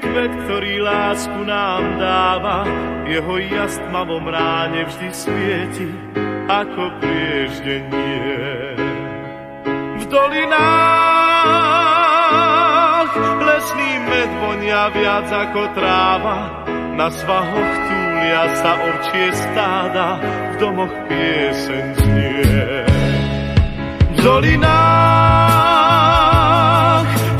kvet, ktorý lásku nám dáva. Jeho jas tmavom ráne vždy svieti, ako prieždenie. V dolinách lesný med vonia viac ako tráva, na svahoch túlia sa ovčie stáda, v domoch pieseň znie. V dolinách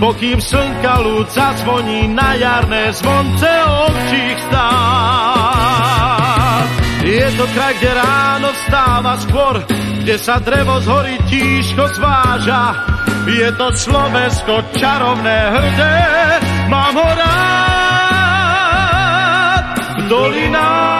pokým slnka ľud zazvoní na jarné zvonce ovčích stát. Je to kraj, kde ráno vstáva skôr, kde sa drevo z hory tížko zváža. Je to Slovensko čarovné hrdé, mám ho rád. V dolinách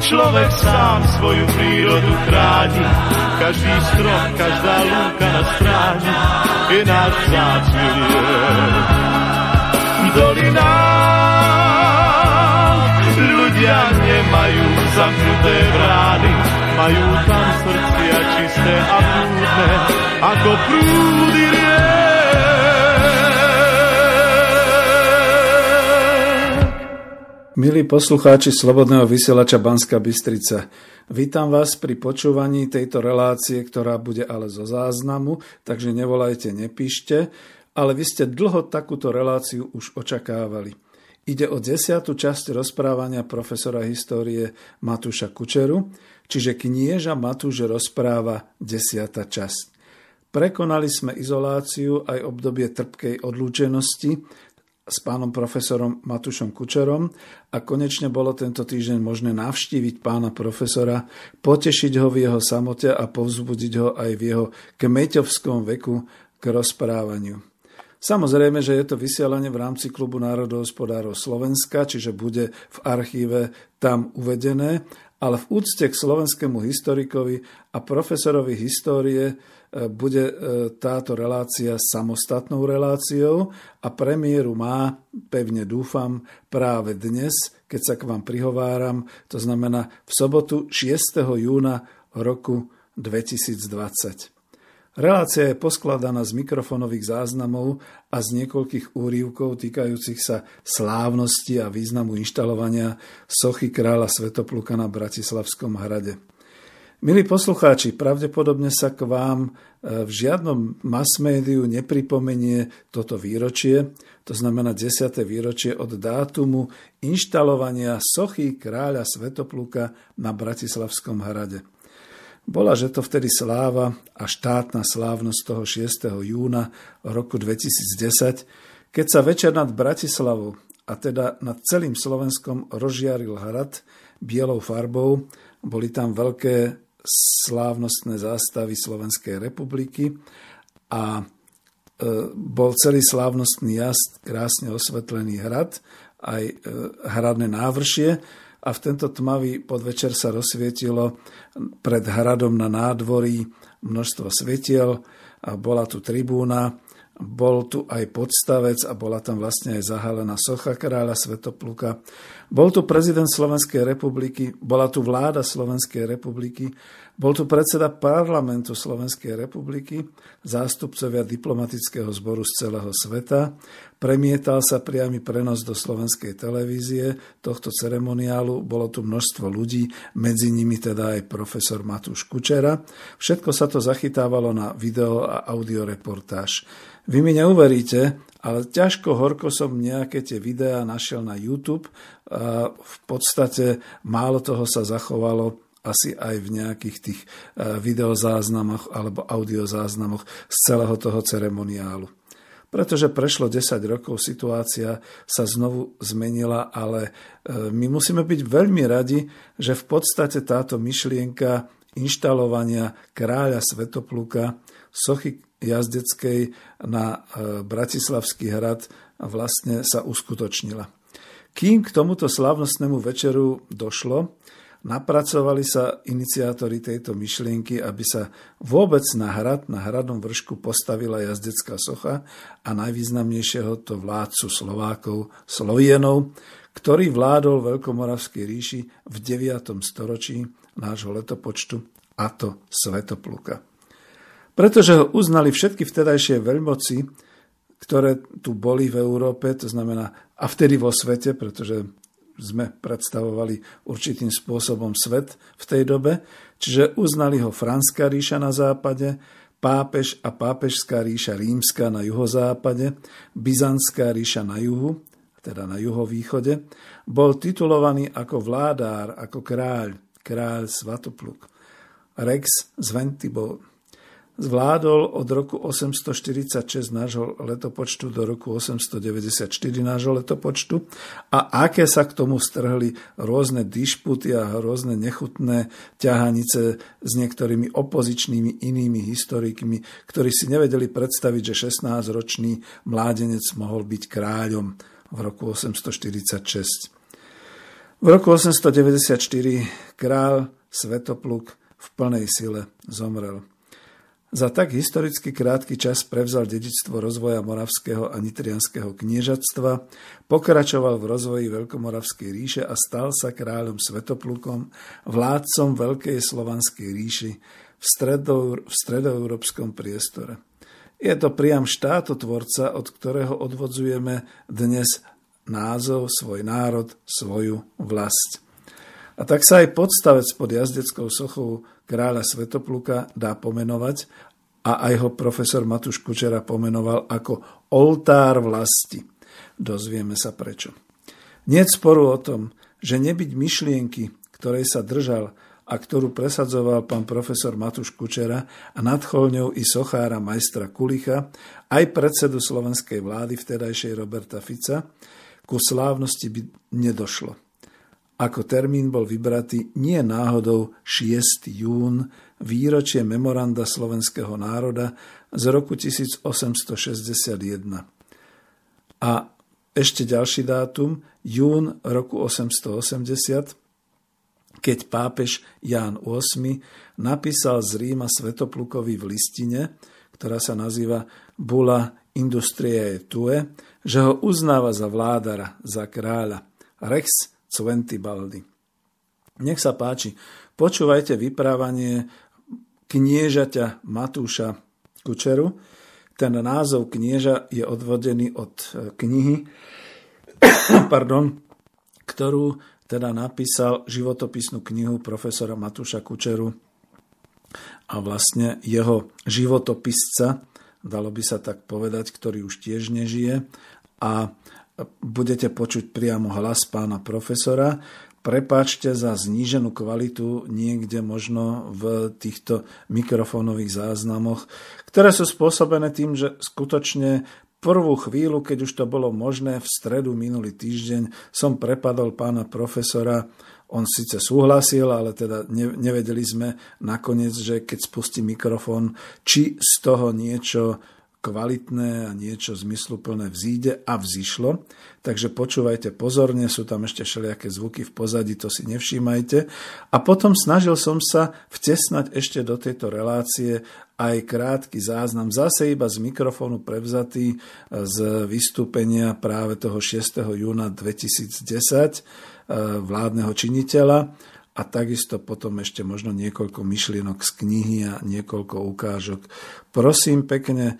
človek sám svoju prírodu chráni, každý strom, každá lúka na stráni je náš vzácný V dolinách ľudia nemajú zamknuté brány, majú tam srdcia čisté a prúdne, ako prúdy Milí poslucháči Slobodného vysielača Banska Bystrica, vítam vás pri počúvaní tejto relácie, ktorá bude ale zo záznamu, takže nevolajte, nepíšte, ale vy ste dlho takúto reláciu už očakávali. Ide o desiatú časť rozprávania profesora histórie Matúša Kučeru, čiže knieža Matúš rozpráva desiata časť. Prekonali sme izoláciu aj obdobie trpkej odlúčenosti, s pánom profesorom Matušom Kučerom a konečne bolo tento týždeň možné navštíviť pána profesora, potešiť ho v jeho samote a povzbudiť ho aj v jeho kmeťovskom veku k rozprávaniu. Samozrejme, že je to vysielanie v rámci Klubu národohospodárov Slovenska, čiže bude v archíve tam uvedené, ale v úcte k slovenskému historikovi a profesorovi histórie bude e, táto relácia samostatnou reláciou a premiéru má, pevne dúfam, práve dnes, keď sa k vám prihováram, to znamená v sobotu 6. júna roku 2020. Relácia je poskladaná z mikrofónových záznamov a z niekoľkých úrivkov týkajúcich sa slávnosti a významu inštalovania sochy kráľa Svetopluka na Bratislavskom hrade. Milí poslucháči, pravdepodobne sa k vám e, v žiadnom mass médiu nepripomenie toto výročie, to znamená 10. výročie od dátumu inštalovania sochy kráľa Svetopluka na Bratislavskom hrade. Bola, že to vtedy sláva a štátna slávnosť toho 6. júna roku 2010, keď sa večer nad Bratislavou a teda nad celým Slovenskom rozžiaril hrad bielou farbou, boli tam veľké slávnostné zástavy Slovenskej republiky a e, bol celý slávnostný jazd, krásne osvetlený hrad, aj e, hradné návršie a v tento tmavý podvečer sa rozsvietilo pred hradom na nádvorí množstvo svetiel a bola tu tribúna bol tu aj podstavec a bola tam vlastne aj zahalená socha kráľa Svetopluka. Bol tu prezident Slovenskej republiky, bola tu vláda Slovenskej republiky Bol tu predseda parlamentu Slovenskej republiky, zástupcovia diplomatického zboru z celého sveta, premietal sa priamy prenos do slovenskej televízie tohto ceremoniálu, bolo tu množstvo ľudí, medzi nimi teda aj profesor Matúš Kučera. Všetko sa to zachytávalo na video a audioreportáž. Vy mi neuveríte, ale ťažko horko som nejaké tie videá našiel na YouTube. A v podstate málo toho sa zachovalo asi aj v nejakých tých e, videozáznamoch alebo audiozáznamoch z celého toho ceremoniálu. Pretože prešlo 10 rokov, situácia sa znovu zmenila, ale e, my musíme byť veľmi radi, že v podstate táto myšlienka inštalovania kráľa Svetopluka, sochy jazdeckej na e, Bratislavský hrad vlastne sa uskutočnila. Kým k tomuto slavnostnému večeru došlo, Napracovali sa iniciátori tejto myšlienky, aby sa vôbec na hrad, na hradom vršku postavila jazdecká socha a najvýznamnejšieho to vládcu Slovákov, Slovienov, ktorý vládol Veľkomoravskej ríši v 9. storočí nášho letopočtu, a to Svetopluka. Pretože ho uznali všetky vtedajšie veľmoci, ktoré tu boli v Európe, to znamená a vtedy vo svete, pretože sme predstavovali určitým spôsobom svet v tej dobe, čiže uznali ho Franská ríša na západe, pápež a pápežská ríša rímska na juhozápade, Byzantská ríša na juhu, teda na juhovýchode, bol titulovaný ako vládár, ako kráľ, kráľ Svatopluk. Rex Zventibol zvládol od roku 846 nášho letopočtu do roku 894 nášho letopočtu a aké sa k tomu strhli rôzne dišputy a rôzne nechutné ťahanice s niektorými opozičnými inými historikmi, ktorí si nevedeli predstaviť, že 16-ročný mládenec mohol byť kráľom v roku 846. V roku 894 král Svetopluk v plnej sile zomrel. Za tak historicky krátky čas prevzal dedičstvo rozvoja moravského a nitrianského kniežatstva, pokračoval v rozvoji Veľkomoravskej ríše a stal sa kráľom Svetoplukom, vládcom Veľkej slovanskej ríši v, stredo, v stredoeurópskom priestore. Je to priam štátotvorca, od ktorého odvodzujeme dnes názov, svoj národ, svoju vlast. A tak sa aj podstavec pod jazdeckou sochou kráľa Svetopluka dá pomenovať a aj ho profesor Matúš Kučera pomenoval ako oltár vlasti. Dozvieme sa prečo. Nie sporu o tom, že nebyť myšlienky, ktorej sa držal a ktorú presadzoval pán profesor Matúš Kučera a nadcholňou i sochára majstra Kulicha, aj predsedu slovenskej vlády vtedajšej Roberta Fica, ku slávnosti by nedošlo. Ako termín bol vybratý nie náhodou 6. jún, výročie memoranda slovenského národa z roku 1861. A ešte ďalší dátum, jún roku 880, keď pápež Ján VIII napísal z Ríma Svetoplukovi v listine, ktorá sa nazýva Bula Industriae Tue, že ho uznáva za vládara, za kráľa. Rex Cventibaldi. Nech sa páči, počúvajte vyprávanie kniežaťa Matúša Kučeru. Ten názov knieža je odvodený od e, knihy, pardon, ktorú teda napísal životopisnú knihu profesora Matúša Kučeru a vlastne jeho životopisca, dalo by sa tak povedať, ktorý už tiež nežije a budete počuť priamo hlas pána profesora. Prepáčte za zníženú kvalitu niekde možno v týchto mikrofónových záznamoch, ktoré sú spôsobené tým, že skutočne prvú chvíľu, keď už to bolo možné, v stredu minulý týždeň som prepadol pána profesora. On síce súhlasil, ale teda nevedeli sme nakoniec, že keď spustí mikrofón, či z toho niečo kvalitné a niečo zmysluplné vzíde a vzýšlo. Takže počúvajte pozorne, sú tam ešte všelijaké zvuky v pozadí, to si nevšímajte. A potom snažil som sa vtesnať ešte do tejto relácie aj krátky záznam, zase iba z mikrofónu prevzatý z vystúpenia práve toho 6. júna 2010 eh, vládneho činiteľa, a takisto potom ešte možno niekoľko myšlienok z knihy a niekoľko ukážok. Prosím pekne,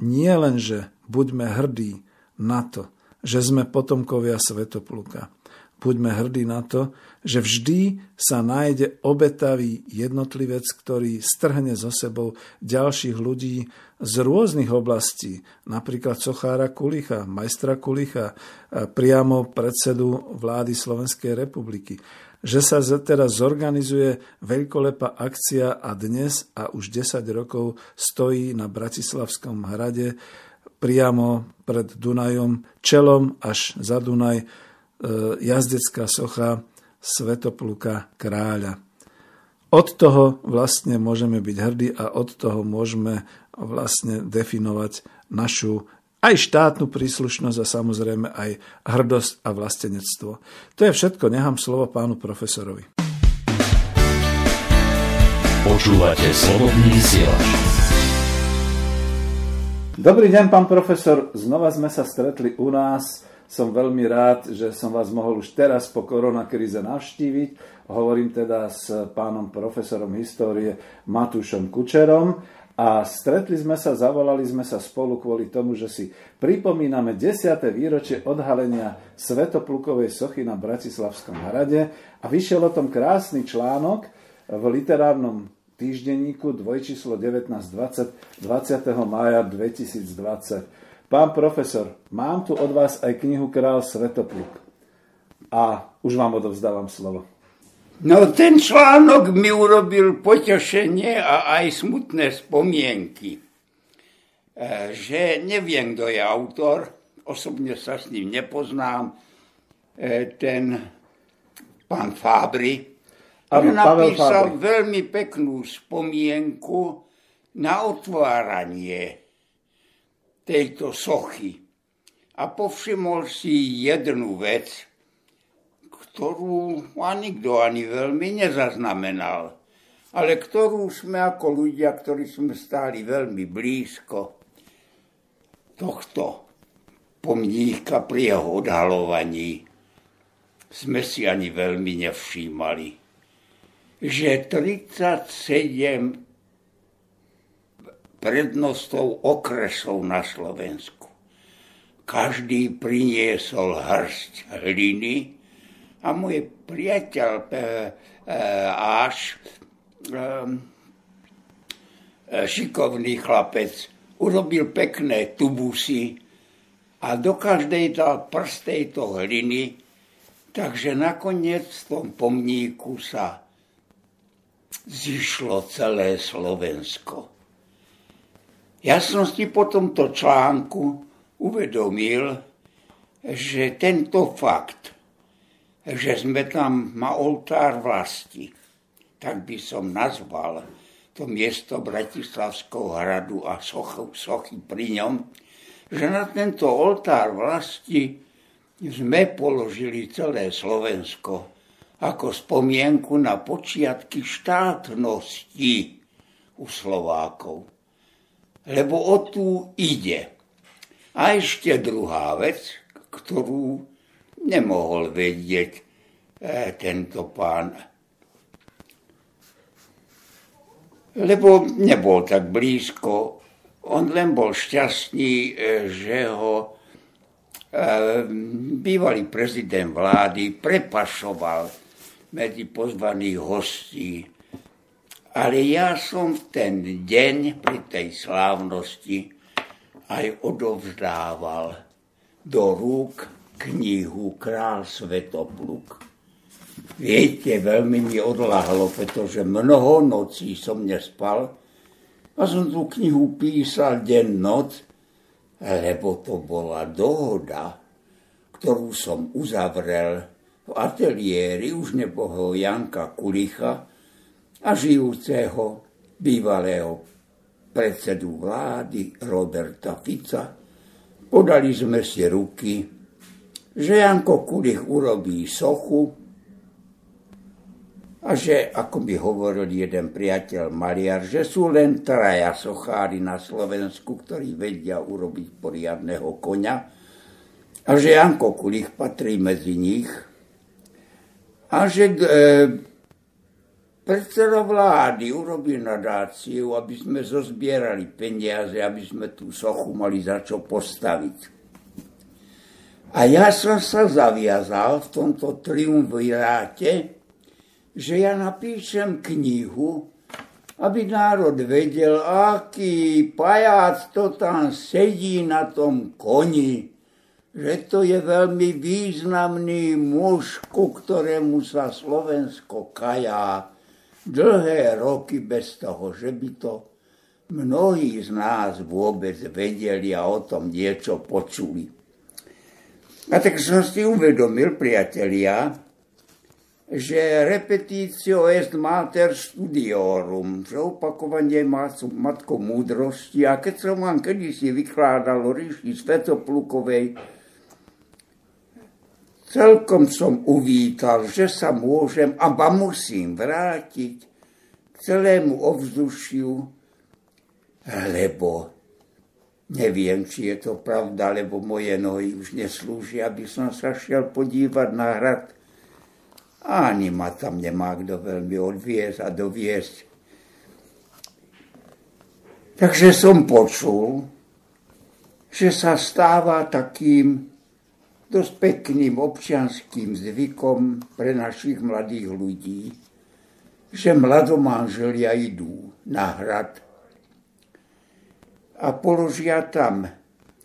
nie len, že buďme hrdí na to, že sme potomkovia Svetopluka, buďme hrdí na to, že vždy sa nájde obetavý jednotlivec, ktorý strhne so sebou ďalších ľudí z rôznych oblastí, napríklad Sochára Kulicha, majstra Kulicha, priamo predsedu vlády Slovenskej republiky. Že sa teraz zorganizuje veľkolepá akcia a dnes a už 10 rokov stojí na Bratislavskom hrade priamo pred Dunajom, čelom až za Dunaj E, jazdecká socha Svetopluka kráľa. Od toho vlastne môžeme byť hrdí a od toho môžeme vlastne definovať našu aj štátnu príslušnosť a samozrejme aj hrdosť a vlastenectvo. To je všetko, nechám slovo pánu profesorovi. Počúvate slobodný vysielač. Dobrý deň, pán profesor. Znova sme sa stretli u nás som veľmi rád, že som vás mohol už teraz po koronakríze navštíviť. Hovorím teda s pánom profesorom histórie Matúšom Kučerom a stretli sme sa, zavolali sme sa spolu kvôli tomu, že si pripomíname 10. výročie odhalenia Svetoplukovej sochy na Bratislavskom hrade a vyšiel o tom krásny článok v literárnom týždenníku dvojčíslo 1920 20. mája 2020. Pán profesor, mám tu od vás aj knihu Král Svetopluk. A už vám odovzdávam slovo. No ten článok mi urobil potešenie a aj smutné spomienky. E, že neviem, kto je autor, osobne sa s ním nepoznám, e, ten pán Fábry, ano, napísal Fábry. veľmi peknú spomienku na otváranie tejto sochy. A povšimol si jednu vec, ktorú ani kto ani veľmi nezaznamenal, ale ktorú sme ako ľudia, ktorí sme stáli veľmi blízko tohto pomníka pri jeho odhalovaní, sme si ani veľmi nevšímali, že 37 prednostou okresov na Slovensku. Každý priniesol hrst hliny a môj priateľ e, e, až e, šikovný chlapec urobil pekné tubusy a do každej dal prst tejto hliny, takže nakoniec v tom pomníku sa zišlo celé Slovensko. Ja som si po tomto článku uvedomil, že tento fakt, že sme tam na oltár vlasti, tak by som nazval to miesto Bratislavského hradu a sochy, sochy pri ňom, že na tento oltár vlasti sme položili celé Slovensko ako spomienku na počiatky štátnosti u Slovákov lebo o tú ide. A ešte druhá vec, ktorú nemohol vedieť e, tento pán, lebo nebol tak blízko, on len bol šťastný, e, že ho e, bývalý prezident vlády prepašoval medzi pozvaných hostí. Ale ja som v ten deň pri tej slávnosti aj odovzdával do rúk knihu Král Svetopluk. Viete, veľmi mi odláhlo, pretože mnoho nocí som nespal a som tú knihu písal deň noc, lebo to bola dohoda, ktorú som uzavrel v ateliéri už nebohého Janka Kulicha, a žijúceho bývalého predsedu vlády Roberta Fica. Podali sme si ruky, že Janko Kulich urobí sochu a že, ako by hovoril jeden priateľ Maliar, že sú len traja sochári na Slovensku, ktorí vedia urobiť poriadného koňa a že Janko Kulich patrí medzi nich a že e, predseda vlády urobil nadáciu, aby sme zozbierali peniaze, aby sme tú sochu mali za čo postaviť. A ja som sa zaviazal v tomto triumviráte, že ja napíšem knihu, aby národ vedel, aký pajac to tam sedí na tom koni, že to je veľmi významný muž, ku ktorému sa Slovensko kajá dlhé roky bez toho, že by to mnohí z nás vôbec vedeli a o tom niečo počuli. A tak som si uvedomil, priatelia, že repetitio est mater studiorum, že opakovanie má matko múdrosti. A keď som vám kedysi vykladal o ríši Svetoplukovej, Celkom som uvítal, že sa môžem a ba musím vrátiť k celému ovzdušiu, lebo neviem, či je to pravda, lebo moje nohy už neslúžia, aby som sa šiel podívať na hrad. Ani ma tam nemá kto veľmi odviesť a doviesť. Takže som počul, že sa stáva takým dosť pekným občianským zvykom pre našich mladých ľudí, že mladomanželia idú na hrad a položia tam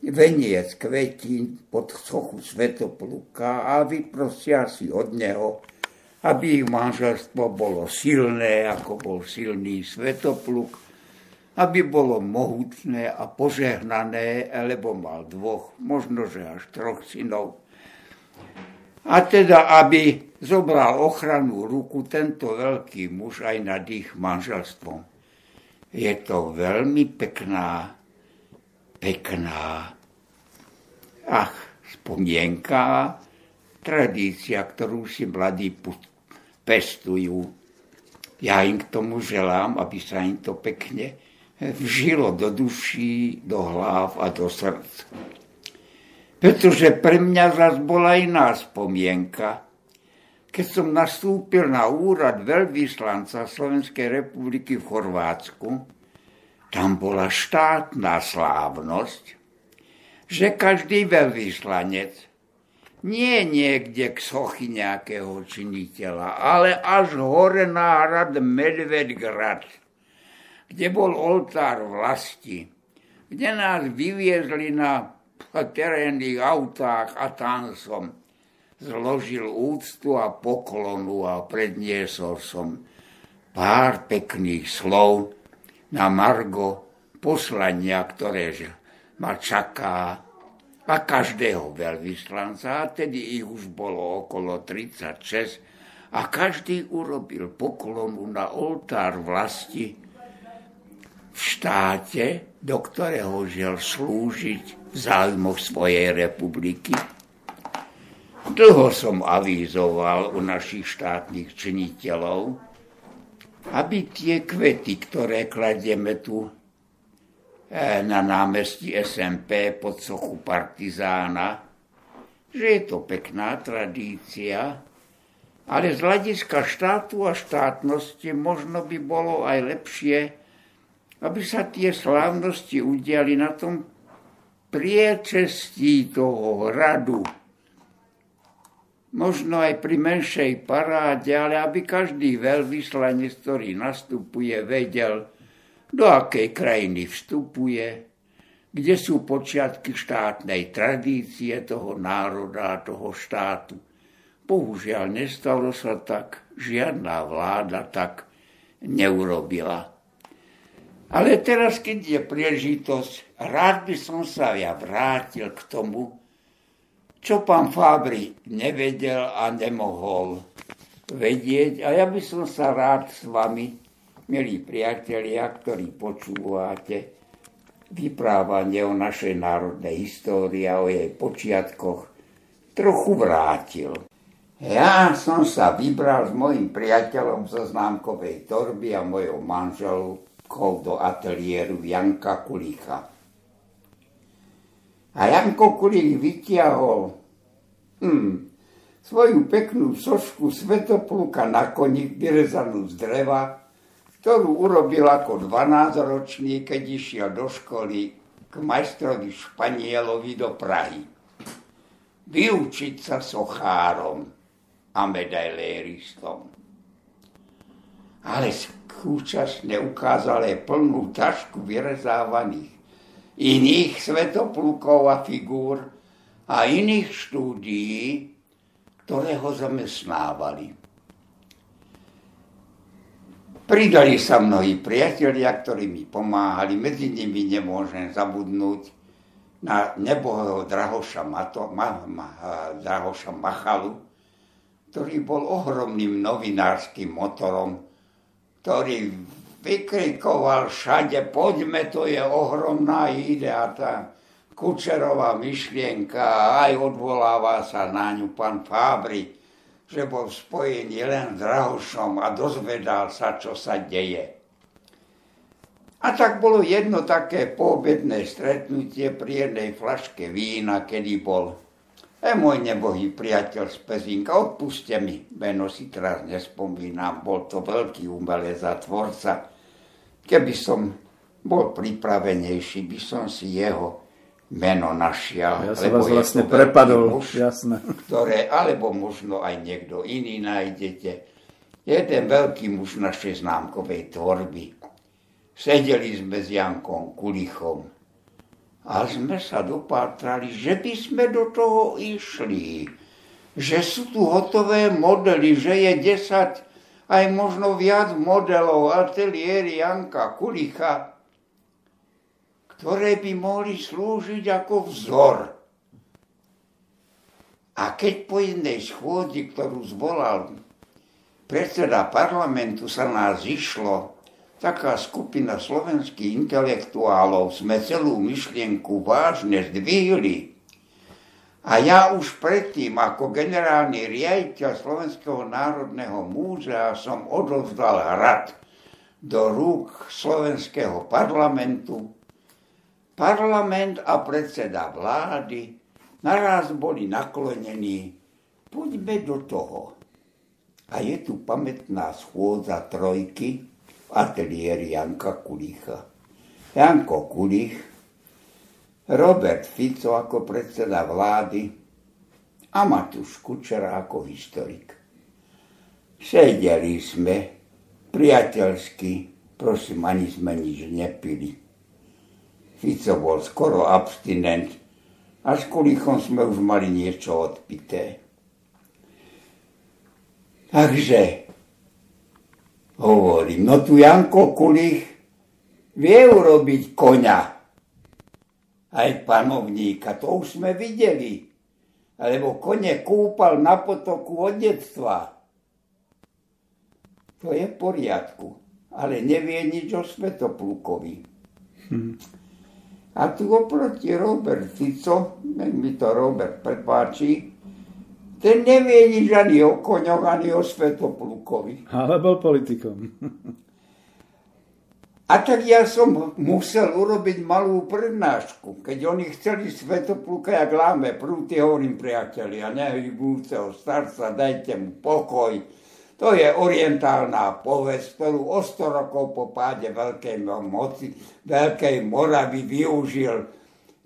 veniec kvetín pod sochu Svetopluka a vyprosia si od neho, aby ich manželstvo bolo silné, ako bol silný Svetopluk, aby bolo mohutné a požehnané, lebo mal dvoch, možno že až troch synov. A teda, aby zobral ochranu ruku tento veľký muž aj nad ich manželstvom. Je to veľmi pekná, pekná, ach, spomienka, tradícia, ktorú si mladí pestujú. Ja im k tomu želám, aby sa im to pekne vžilo do duší, do hlav a do srdc. Pretože pre mňa zas bola iná spomienka, keď som nastúpil na úrad veľvyslanca Slovenskej republiky v Chorvátsku, tam bola štátna slávnosť, že každý veľvyslanec nie niekde k sochy nejakého činiteľa, ale až hore na hrad Medvedgrad – kde bol oltár vlasti, kde nás vyviezli na terénnych autách a tam som zložil úctu a poklonu a predniesol som pár pekných slov na Margo poslania, ktoré ma čaká a každého veľvyslanca, a tedy ich už bolo okolo 36, a každý urobil poklonu na oltár vlasti, v štáte, do ktorého žil slúžiť v záujmoch svojej republiky. Dlho som avízoval u našich štátnych činiteľov, aby tie kvety, ktoré kladieme tu eh, na námestí SMP pod sochu partizána, že je to pekná tradícia, ale z hľadiska štátu a štátnosti možno by bolo aj lepšie aby sa tie slávnosti udiali na tom priečestí toho hradu. Možno aj pri menšej paráde, ale aby každý veľvyslanec, ktorý nastupuje, vedel, do akej krajiny vstupuje, kde sú počiatky štátnej tradície toho národa a toho štátu. Bohužiaľ, nestalo sa tak, žiadna vláda tak neurobila. Ale teraz, keď je príležitosť, rád by som sa ja vrátil k tomu, čo pán Fabri nevedel a nemohol vedieť. A ja by som sa rád s vami, milí priatelia, ktorí počúvate vyprávanie o našej národnej histórii a o jej počiatkoch, trochu vrátil. Ja som sa vybral s mojim priateľom zo známkovej torby a mojou manželou vkol do ateliéru Janka Kulíka. A Janko Kulík vytiahol hmm, svoju peknú sošku svetopluka na koni vyrezanú z dreva, ktorú urobil ako 12-ročný, keď išiel do školy k majstrovi Španielovi do Prahy. Vyučiť sa sochárom a medailéristom. Ale súčasne ukázal plnú tašku vyrezávaných iných svetoplukov a figúr a iných štúdií, ktoré ho zamestnávali. Pridali sa mnohí priatelia, ktorí mi pomáhali. Medzi nimi nemôžem zabudnúť na nebohého Drahoša, Mato, ma, ma, Drahoša Machalu, ktorý bol ohromným novinárským motorom, ktorý vykrikoval všade, poďme, to je ohromná idea, tá Kučerová myšlienka, aj odvoláva sa na ňu pán Fábri, že bol spojený len s Drahošom a dozvedal sa, čo sa deje. A tak bolo jedno také poobedné stretnutie pri jednej flaške vína, kedy bol e môj nebohý priateľ z Pezinka, odpuste mi, meno si teraz nespomínam, bol to veľký umelec a tvorca. Keby som bol pripravenejší, by som si jeho meno našiel. Ja som vás vlastne prepadol, muž, jasné. Ktoré, alebo možno aj niekto iný nájdete. Jeden veľký muž našej známkovej tvorby. Sedeli sme s Jankom Kulichom a sme sa dopátrali, že by sme do toho išli. Že sú tu hotové modely, že je 10 aj možno viac modelov ateliéry Janka Kulicha ktoré by mohli slúžiť ako vzor. A keď po jednej schôdzi, ktorú zvolal predseda parlamentu, sa nás zišlo taká skupina slovenských intelektuálov, sme celú myšlienku vážne zdvihli. A ja už predtým, ako generálny riaditeľ Slovenského národného múzea, som odovzdal hrad do rúk slovenského parlamentu Parlament a predseda vlády naraz boli naklonení, poďme do toho. A je tu pamätná schôdza trojky ateliéri Janka Kulicha. Janko Kulich, Robert Fico ako predseda vlády a Matúš Kučera ako historik. Sedeli sme priateľsky, prosím, ani sme nič nepili Fico bol skoro abstinent a s Kulichom sme už mali niečo odpité. Takže hovorím, no tu Janko Kulich vie urobiť koňa. Aj panovníka, to už sme videli. Alebo kone kúpal na potoku od detstva. To je v poriadku, ale nevie nič o Svetoplukovi. Hm. A tu oproti Robert Fico, nech mi to Robert prepáči, ten nevie nič ani o koňoch, ani o Svetoplukovi. Ale bol politikom. A tak ja som musel urobiť malú prednášku. Keď oni chceli Svetopluka, jak láme prúty, hovorím priatelia, nehybúceho starca, dajte mu pokoj, to je orientálna povesť, ktorú o 100 rokov po páde Veľkej moci, Veľkej Moravy využil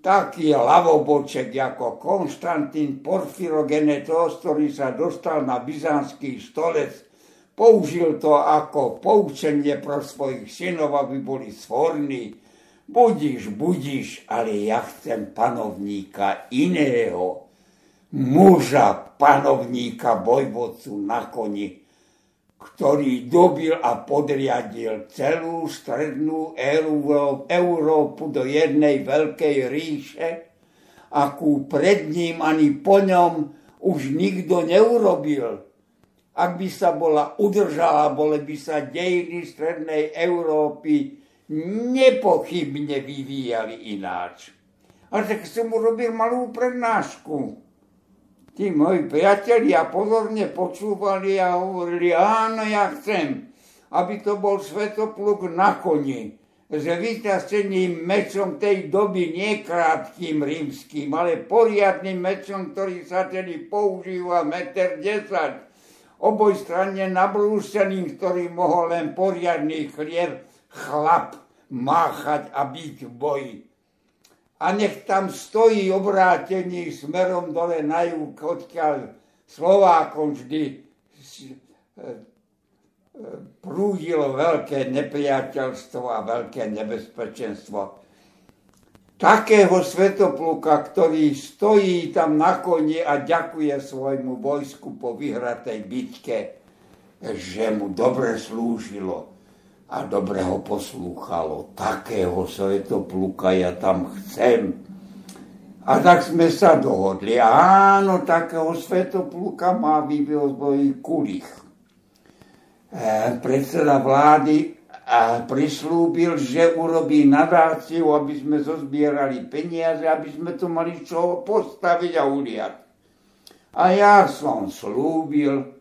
taký lavoboček ako Konstantín Porfirogenetos, ktorý sa dostal na byzantský stolec. Použil to ako poučenie pro svojich synov, aby boli svorní. Budíš, budíš, ale ja chcem panovníka iného. Muža, panovníka, vojvodcu na koni ktorý dobil a podriadil celú strednú Európu do jednej veľkej ríše, akú pred ním ani po ňom už nikto neurobil. Ak by sa bola udržala, boli by sa dejiny strednej Európy nepochybne vyvíjali ináč. Ale tak som urobil malú prednášku tí moji priatelia pozorne počúvali a hovorili, áno, ja chcem, aby to bol svetopluk na koni, s vytaseným mečom tej doby, nie krátkým rímským, ale poriadným mečom, ktorý sa tedy používa 1,10 m, obojstranne nabrúsený, ktorý mohol len poriadný chlieb, chlap máchať a byť v boji. A nech tam stojí obrátený smerom dole na júk, odkiaľ Slovákom vždy e, prúdilo veľké nepriateľstvo a veľké nebezpečenstvo. Takého svetopluka, ktorý stojí tam na koni a ďakuje svojmu vojsku po vyhratej bitke, že mu dobre slúžilo a dobre ho poslúchalo. Takého svetopluka ja tam chcem. A tak sme sa dohodli. Áno, takého svetopluka má vyvozbojný kulich Eh, predseda vlády a prislúbil, že urobí nadáciu, aby sme zozbierali peniaze, aby sme tu mali čo postaviť a uliať. A ja som slúbil,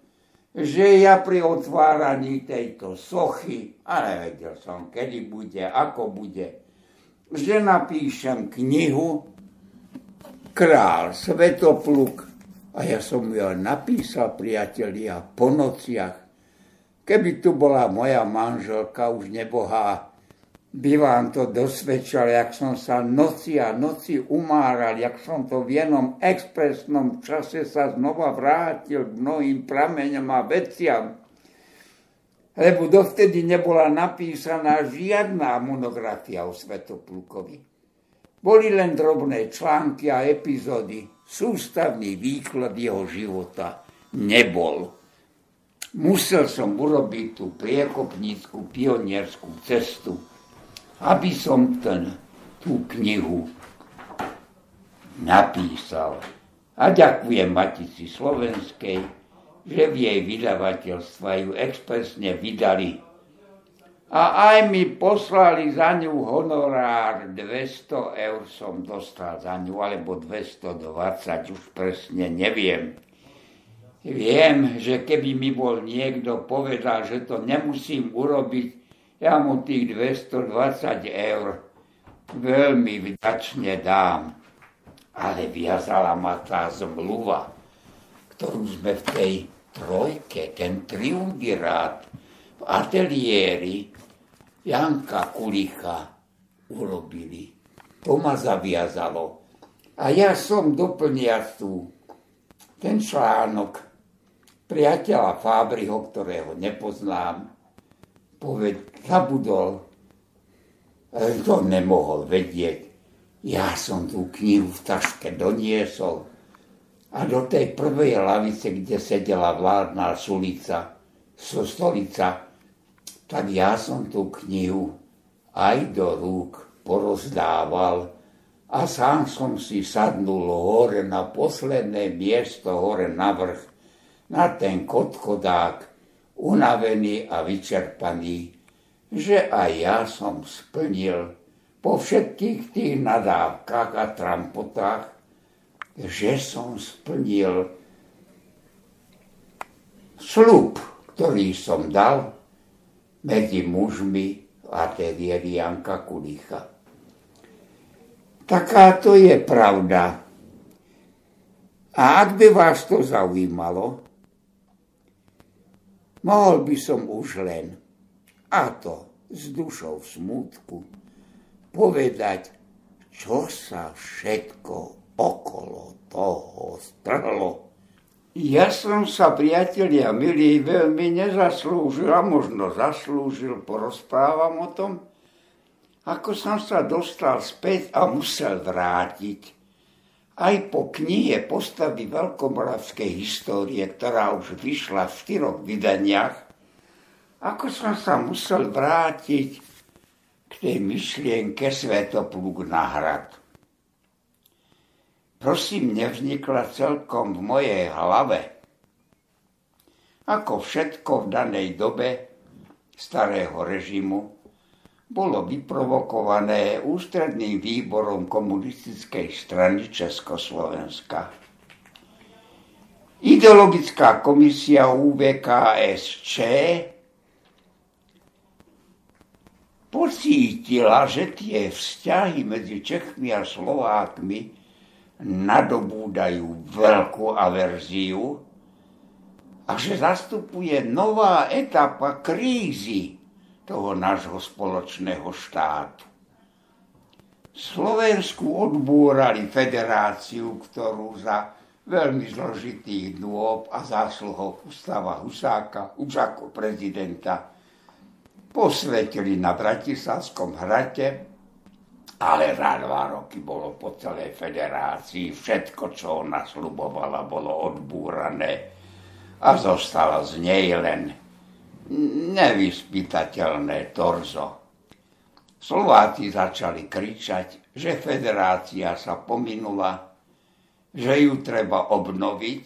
že ja pri otváraní tejto sochy, a nevedel som, kedy bude, ako bude, že napíšem knihu Král Svetopluk. A ja som ju napísal, priatelia, po nociach. Keby tu bola moja manželka, už nebohá, by vám to dosvedčal, jak som sa noci a noci umáral, jak som to v jednom expresnom čase sa znova vrátil k mnohým prameňom a veciam. Lebo dovtedy nebola napísaná žiadna monografia o Svetoplukovi. Boli len drobné články a epizódy. Sústavný výklad jeho života nebol. Musel som urobiť tú priekopníckú pionierskú cestu, aby som ten, tú knihu napísal. A ďakujem Matici Slovenskej, že v jej vydavateľstva ju expresne vydali. A aj mi poslali za ňu honorár 200 eur som dostal za ňu, alebo 220, už presne neviem. Viem, že keby mi bol niekto povedal, že to nemusím urobiť, ja mu tých 220 eur veľmi vďačne dám. Ale viazala ma tá zmluva, ktorú sme v tej trojke, ten triumvirát v ateliéri Janka Kulicha urobili. To ma zaviazalo. A ja som doplniac tu ten článok priateľa Fábriho, ktorého nepoznám, poved, zabudol, to nemohol vedieť. Ja som tú knihu v taške doniesol a do tej prvej lavice, kde sedela vládna sulica, stolica, tak ja som tú knihu aj do rúk porozdával a sám som si sadnul hore na posledné miesto, hore na vrch na ten kotchodák, unavený a vyčerpaný, že aj ja som splnil po všetkých tých nadávkach a trampotách, že som splnil slub, ktorý som dal medzi mužmi v ateliéri Janka Kulicha. Taká to je pravda. A ak by vás to zaujímalo, Mohol by som už len, a to s dušou v smutku, povedať, čo sa všetko okolo toho strhlo. Ja som sa, priatelia milí, veľmi nezaslúžil, a možno zaslúžil, porozprávam o tom, ako som sa dostal späť a musel vrátiť aj po knihe postavy veľkomoravskej histórie, ktorá už vyšla v štyroch vydaniach, ako som sa musel vrátiť k tej myšlienke Svetopluk na hrad. Prosím, nevznikla celkom v mojej hlave. Ako všetko v danej dobe starého režimu, bolo vyprovokované ústredným výborom komunistickej strany Československa. Ideologická komisia UVKSČ pocítila, že tie vzťahy medzi Čechmi a Slovákmi nadobúdajú veľkú averziu a že zastupuje nová etapa krízy toho nášho spoločného štátu. Slovensku odbúrali federáciu, ktorú za veľmi zložitých dôb a zásluhov Ústava Husáka už ako prezidenta posvetili na Bratislavskom hrate, ale za dva roky bolo po celej federácii všetko, čo ona slubovala, bolo odbúrané a zostalo z nej len nevyspytateľné torzo. Slováci začali kričať, že federácia sa pominula, že ju treba obnoviť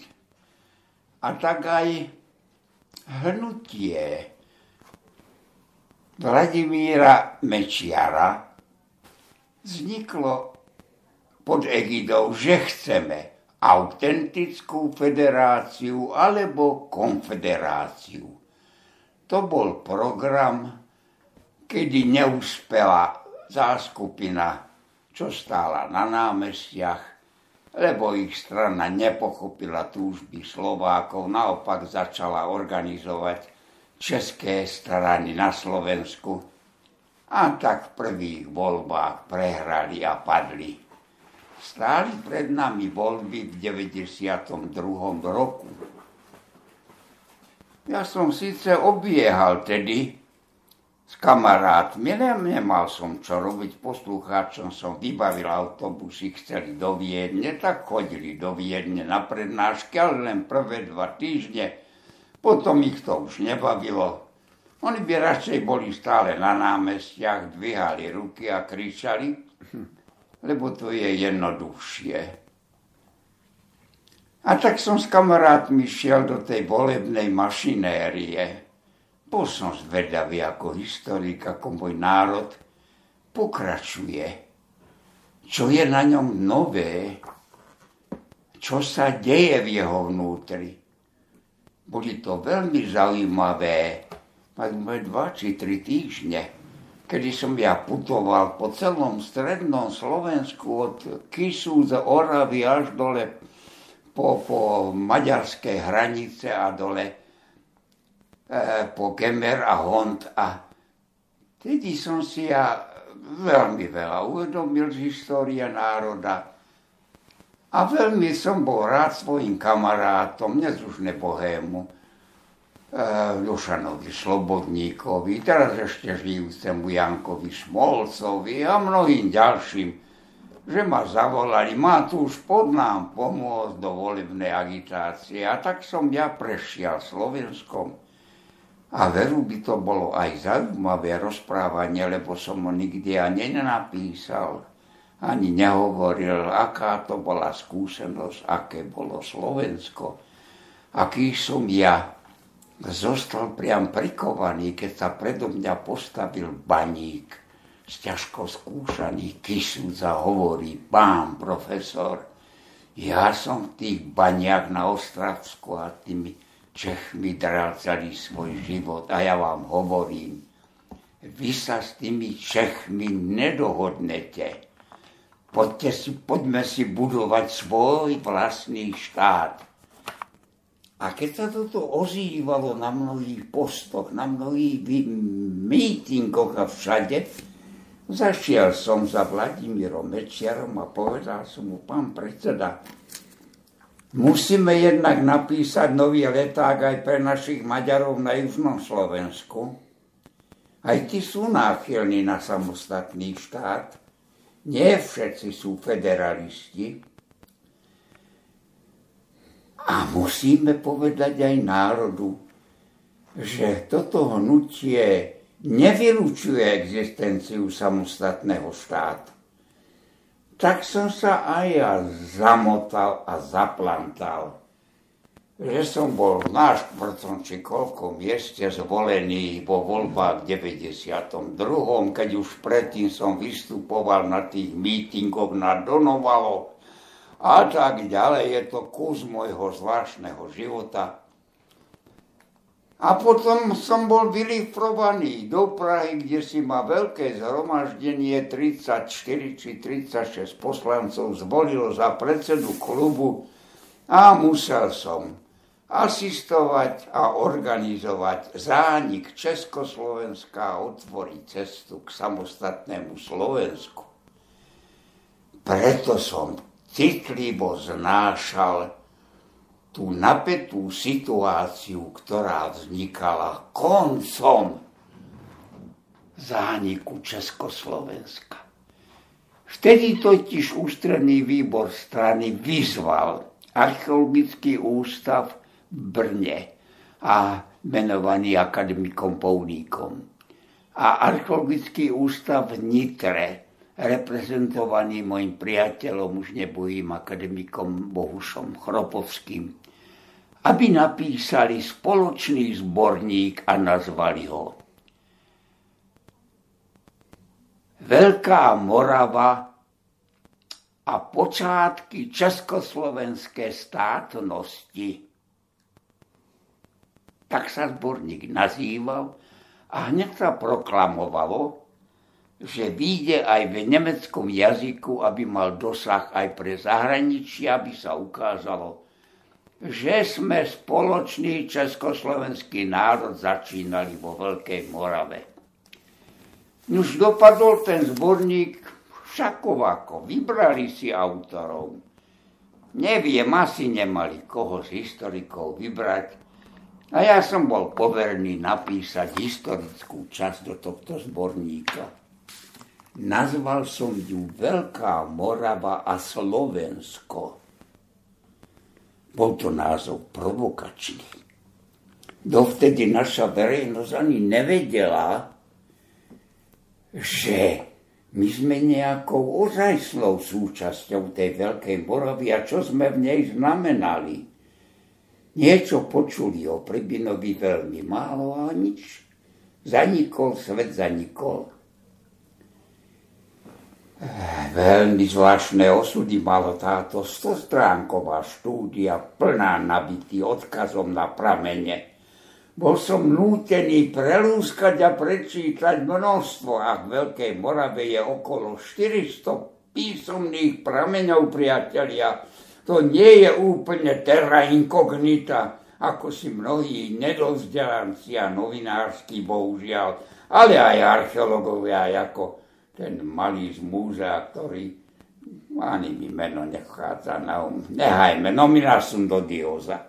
a tak aj hnutie Vladimíra Mečiara vzniklo pod egidou, že chceme autentickú federáciu alebo konfederáciu. To bol program, kedy neúspela záskupina, čo stála na námestiach, lebo ich strana nepochopila túžby Slovákov, naopak začala organizovať české strany na Slovensku a tak v prvých voľbách prehrali a padli. Stáli pred nami voľby v 92. roku. Ja som síce obiehal tedy s kamarátmi, nemal som čo robiť, poslucháčom som vybavil autobusy, chceli do Viedne, tak chodili do Viedne na prednášky, ale len prvé dva týždne potom ich to už nebavilo. Oni by radšej boli stále na námestiach, dvíhali ruky a kričali, lebo to je jednoduchšie. A tak som s kamarátmi šiel do tej volebnej mašinérie. Bol som zvedavý ako historik, ako môj národ pokračuje. Čo je na ňom nové? Čo sa deje v jeho vnútri? Boli to veľmi zaujímavé, máme dva či tri týždne, kedy som ja putoval po celom strednom Slovensku od Kisu z Oravy až dole po, po maďarskej hranice a dole e, po Kemer a Hont. A tedy som si ja veľmi veľa uvedomil z histórie národa a veľmi som bol rád svojim kamarátom, dnes už nebohému, e, Dušanovi Slobodníkovi, teraz ešte žijúcemu Jankovi Šmolcovi a mnohým ďalším, že ma zavolali, má tu už pod nám pomôcť do volebnej agitácie. A tak som ja prešiel Slovenskom. A veru by to bolo aj zaujímavé rozprávanie, lebo som ho nikdy ani nenapísal ani nehovoril, aká to bola skúsenosť, aké bolo Slovensko, aký som ja. Zostal priam prikovaný, keď sa predo mňa postavil baník ťažko skúšaných kysúc a hovorí, pán profesor, ja som v tých baniach na Ostravsku a tými Čechmi dral celý svoj život a ja vám hovorím, vy sa s tými Čechmi nedohodnete poďte si, poďme si budovať svoj vlastný štát. A keď sa toto ozývalo na mnohých postoch, na mnohých mítingoch a všade, zašiel som za Vladimírom Mečiarom a povedal som mu, pán predseda, musíme jednak napísať nový leták aj pre našich Maďarov na Južnom Slovensku. Aj tí sú náchylní na samostatný štát nie všetci sú federalisti. A musíme povedať aj národu, že toto hnutie nevylučuje existenciu samostatného štátu. Tak som sa aj ja zamotal a zaplantal že som bol na štvrtom či koľko mieste zvolený vo voľbách v 92. keď už predtým som vystupoval na tých mítingoch na Donovalo a tak ďalej. Je to kus môjho zvláštneho života. A potom som bol vylifrovaný do Prahy, kde si ma veľké zhromaždenie 34 či 36 poslancov zvolilo za predsedu klubu a musel som asistovať a organizovať zánik Československa a otvoriť cestu k samostatnému Slovensku. Preto som citlivo znášal tú napätú situáciu, ktorá vznikala koncom zániku Československa. Vtedy totiž ústredný výbor strany vyzval archeologický ústav v Brne a menovaný akademikom Pouníkom. A archeologický ústav v Nitre reprezentovaný mojim priateľom, už nebojím akademikom Bohušom Chropovským, aby napísali spoločný zborník a nazvali ho Veľká Morava a počátky československé státnosti. Tak sa zborník nazýval a hneď sa proklamovalo, že vyjde aj v nemeckom jazyku, aby mal dosah aj pre zahraničie, aby sa ukázalo, že sme spoločný československý národ začínali vo Veľkej Morave. Už dopadol ten zborník všakovako, vybrali si autorov. Neviem, asi nemali koho z historikov vybrať. A ja som bol poverný napísať historickú časť do tohto zborníka. Nazval som ju Veľká Morava a Slovensko bol to názov provokačný. Dovtedy naša verejnosť ani nevedela, že my sme nejakou ozajslou súčasťou tej Veľkej Moravy a čo sme v nej znamenali. Niečo počuli o Pribinovi veľmi málo a nič. Zanikol, svet zanikol. Veľmi zvláštne osudy malo táto stostránková štúdia plná nabitý odkazom na pramene. Bol som nútený prelúskať a prečítať množstvo a v Veľkej Morave je okolo 400 písomných prameňov, priatelia. To nie je úplne terra incognita, ako si mnohí nedovzdelanci a novinársky, bohužiaľ, ale aj archeológovia ako ten malý z múzea, ktorý ani mi meno nechádza na um. Nehajme, nominál som do dioza.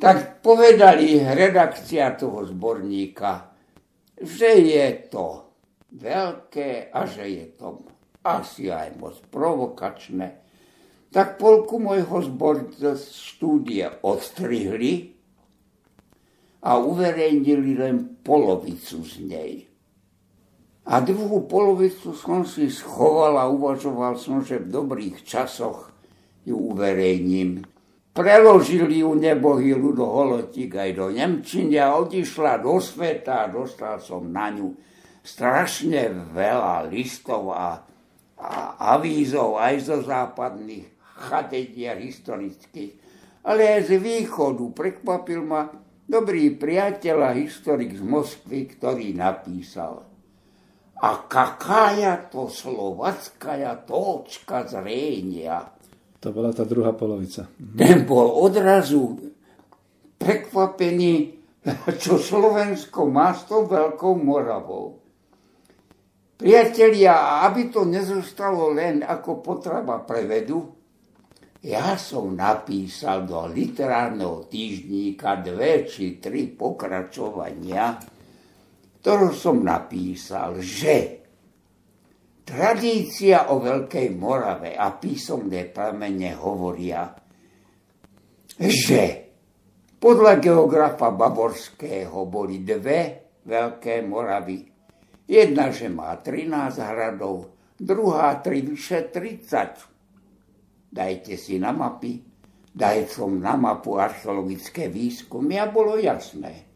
Tak povedali redakcia toho zborníka, že je to veľké a že je to asi aj moc provokačné. Tak polku môjho zbor štúdie odstrihli a uverejnili len polovicu z nej. A druhú polovicu som si schoval a uvažoval som, že v dobrých časoch ju uverejním. Preložili ju nebohý Ludo Holotík aj do Nemčiny a odišla do sveta a dostal som na ňu strašne veľa listov a, a avízov aj zo západných chatedier historických, ale aj z východu. Prekvapil ma dobrý priateľ a historik z Moskvy, ktorý napísal – a kakája to slovatská točka zrenia. To bola tá druhá polovica. Ten bol odrazu prekvapený, čo Slovensko má s tou Veľkou Moravou. Priatelia, aby to nezostalo len ako potreba prevedu, ja som napísal do literárneho týždníka dve či tri pokračovania ktorú som napísal, že tradícia o Veľkej Morave a písomné pramene hovoria, že podľa geografa Bavorského boli dve Veľké Moravy. Jedna, že má 13 hradov, druhá tri vyše 30. Dajte si na mapy. Daj som na mapu archeologické výskumy a bolo jasné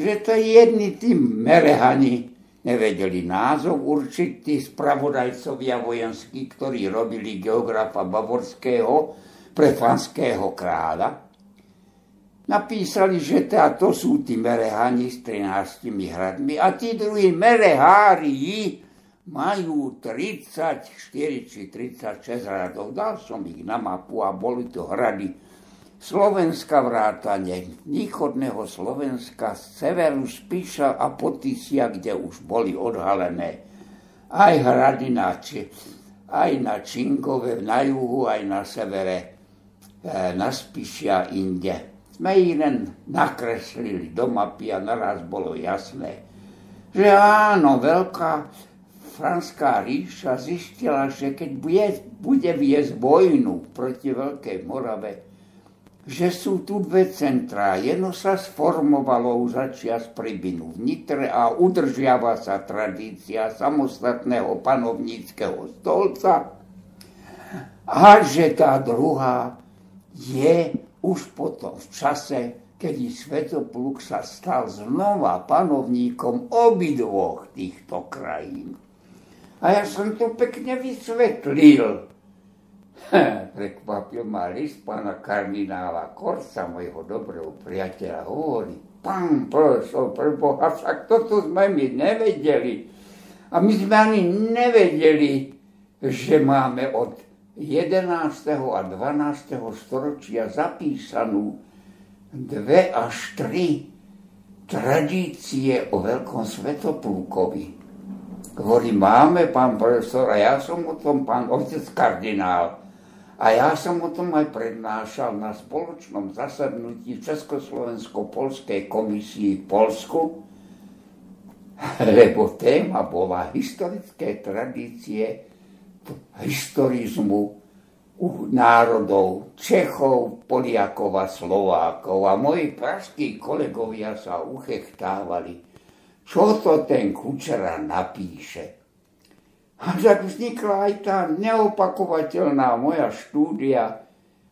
že to jedni tí merehani nevedeli názov určití spravodajcovia vojenskí, ktorí robili geografa Bavorského pre fanského kráľa. napísali, že teda to sú tí mereháni s 13 hradmi a tí druhí merehári majú 34 či 36 hradov. Dal som ich na mapu a boli to hrady Slovenska vrátane východného Slovenska, z severu Spíša a Potisia, kde už boli odhalené aj hrady na, aj na Činkove, na juhu, aj na severe, e, na Spíšia inde. Sme ich len nakreslili do mapy a naraz bolo jasné, že áno, veľká Franská ríša zistila, že keď bude, bude viesť vojnu proti Veľkej Morave, že sú tu dve centrá. Jedno sa sformovalo už začias pribinu v Nitre a udržiava sa tradícia samostatného panovníckého stolca a že tá druhá je už potom v čase, kedy Svetopluk sa stal znova panovníkom obidvoch týchto krajín. A ja som to pekne vysvetlil. Prekvapil ma list pána kardinála Korsa, mojho dobrého priateľa, hovorí, pán profesor, preboha, však toto sme my nevedeli. A my sme ani nevedeli, že máme od 11. a 12. storočia zapísanú dve až tri tradície o veľkom svetoplúkovi. Hovorí, máme, pán profesor, a ja som o tom, pán otec kardinál, a ja som o tom aj prednášal na spoločnom zasadnutí Československo-Polskej komisii v Polsku, lebo téma bola historické tradície historizmu národov Čechov, Poliakov a Slovákov. A moji pražskí kolegovia sa uchechtávali čo to ten Kučera napíše. A tak vznikla aj tá neopakovateľná moja štúdia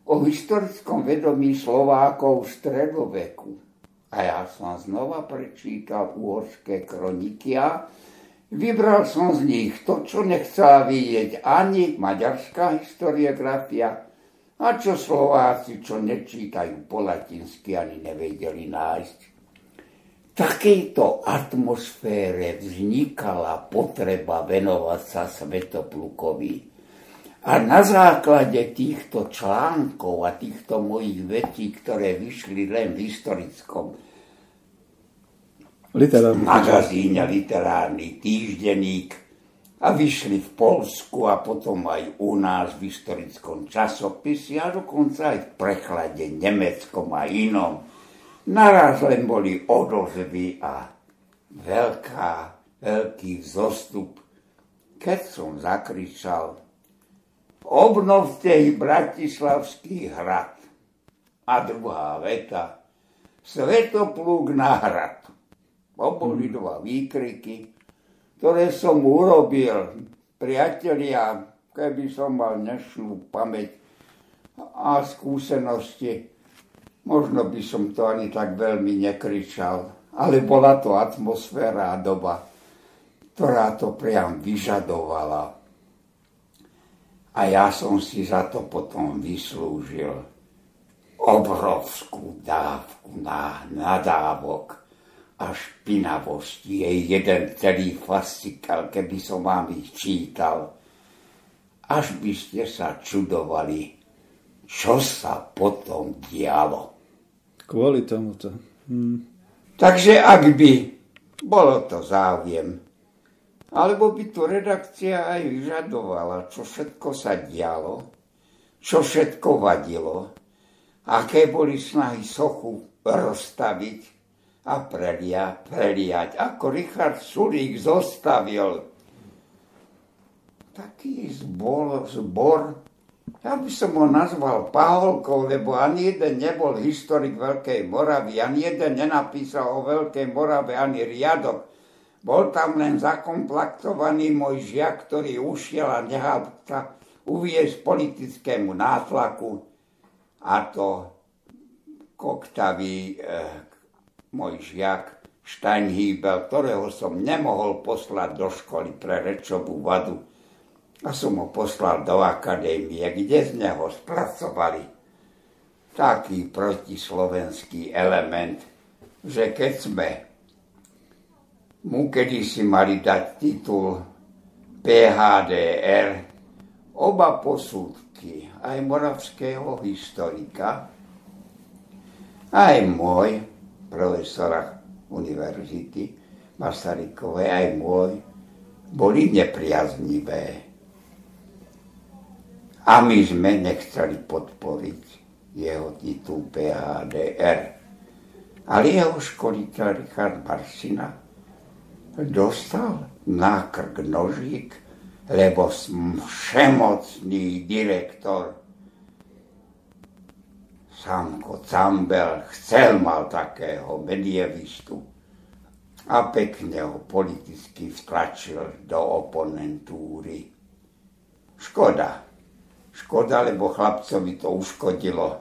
o historickom vedomí Slovákov v stredoveku. A ja som znova prečítal uhorské kroniky a vybral som z nich to, čo nechcela vidieť ani maďarská historiografia, a čo Slováci, čo nečítajú po latinsky, ani nevedeli nájsť takejto atmosfére vznikala potreba venovať sa Svetoplukovi. A na základe týchto článkov a týchto mojich vetí, ktoré vyšli len v historickom Literárny magazíne, literárny týždenník a vyšli v Polsku a potom aj u nás v historickom časopise a dokonca aj v preklade nemeckom a inom Naraz len boli odozvy a veľká, veľký vzostup. Keď som zakričal, obnovte Bratislavský hrad. A druhá veta, Svetoplúk na hrad. To boli dva výkriky, ktoré som urobil. Priatelia, keby som mal dnešnú pamäť a skúsenosti, Možno by som to ani tak veľmi nekričal, ale bola to atmosféra a doba, ktorá to priam vyžadovala. A ja som si za to potom vyslúžil obrovskú dávku na nadávok a špinavosti. Je jeden celý fascikal, keby som vám ich čítal. Až by ste sa čudovali, čo sa potom dialo. Kvôli tomuto. Hm. Takže ak by bolo to záujem, alebo by tu redakcia aj vyžadovala, čo všetko sa dialo, čo všetko vadilo, aké boli snahy sochu rozstaviť a prelia, preliať, ako Richard Sulík zostavil taký zbor, zbor ja by som ho nazval Paholkou, lebo ani jeden nebol historik Veľkej Moravy, ani jeden nenapísal o Veľkej Morave ani riadok. Bol tam len zakomplaktovaný môj žiak, ktorý ušiel a nehal sa uviezť politickému nátlaku. A to koktavý eh, môj žiak Steinhýbel, ktorého som nemohol poslať do školy pre rečovú vadu a som ho poslal do akadémie, kde z neho spracovali taký protislovenský element, že keď sme mu kedysi mali dať titul PHDR, oba posúdky, aj moravského historika, aj môj, profesora univerzity Masarykovej, aj môj, boli nepriaznivé. A my sme nechceli podporiť jeho titul PHDR. Ale jeho školiteľ Richard Barsina dostal na krk nožík, lebo všemocný direktor Samko Cambel chcel mal takého medievistu a pekne ho politicky vtlačil do oponentúry. Škoda. Škoda, lebo chlapcovi to uškodilo.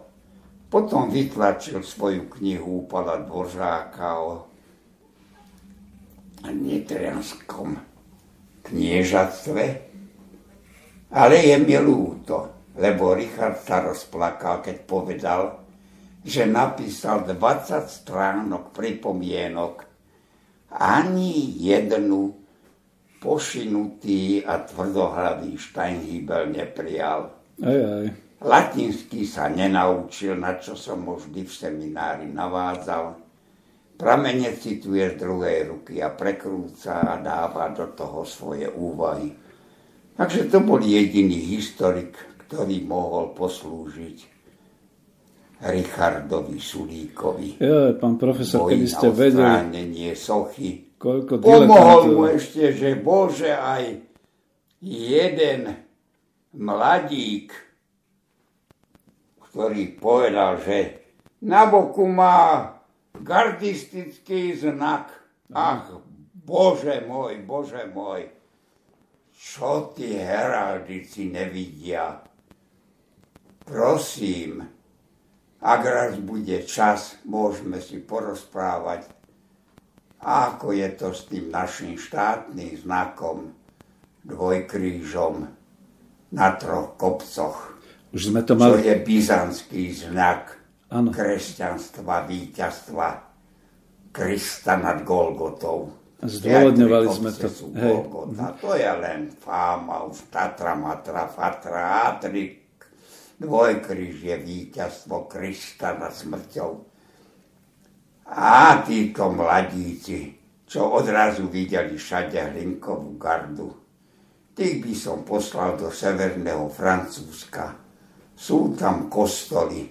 Potom vytlačil svoju knihu Úpala Dvořáka o nitrianskom kniežatstve, ale je mi ľúto, lebo Richard sa rozplakal, keď povedal, že napísal 20 stránok pripomienok, ani jednu pošinutý a tvrdohlavý Steinhýbel neprijal. Aj, aj. Latinsky sa nenaučil, na čo som mu vždy v seminári navádzal Pramene cituje z druhej ruky a prekrúca a dáva do toho svoje úvahy. Takže to bol jediný historik, ktorý mohol poslúžiť Richardovi Sulíkovi. Ja, pán profesor, keby ste vedeli... sochy. Koľko Pomohol mu ešte, že Bože aj jeden mladík, ktorý povedal, že na boku má gardistický znak. Ach, bože môj, bože môj, čo tí heraldici nevidia? Prosím, ak raz bude čas, môžeme si porozprávať, ako je to s tým našim štátnym znakom, dvojkrížom na troch kopcoch. Už sme to mali... Čo je byzantský znak ano. kresťanstva, víťazstva Krista nad Golgotou. Zdôvodňovali sme to. Hej. Golgota. To je len fáma, už Tatra, Matra, Fatra, Atrik. Dvojkríž je víťazstvo Krista nad smrťou. A títo mladíci, čo odrazu videli všade hlinkovú gardu, tých by som poslal do severného Francúzska. Sú tam kostoly,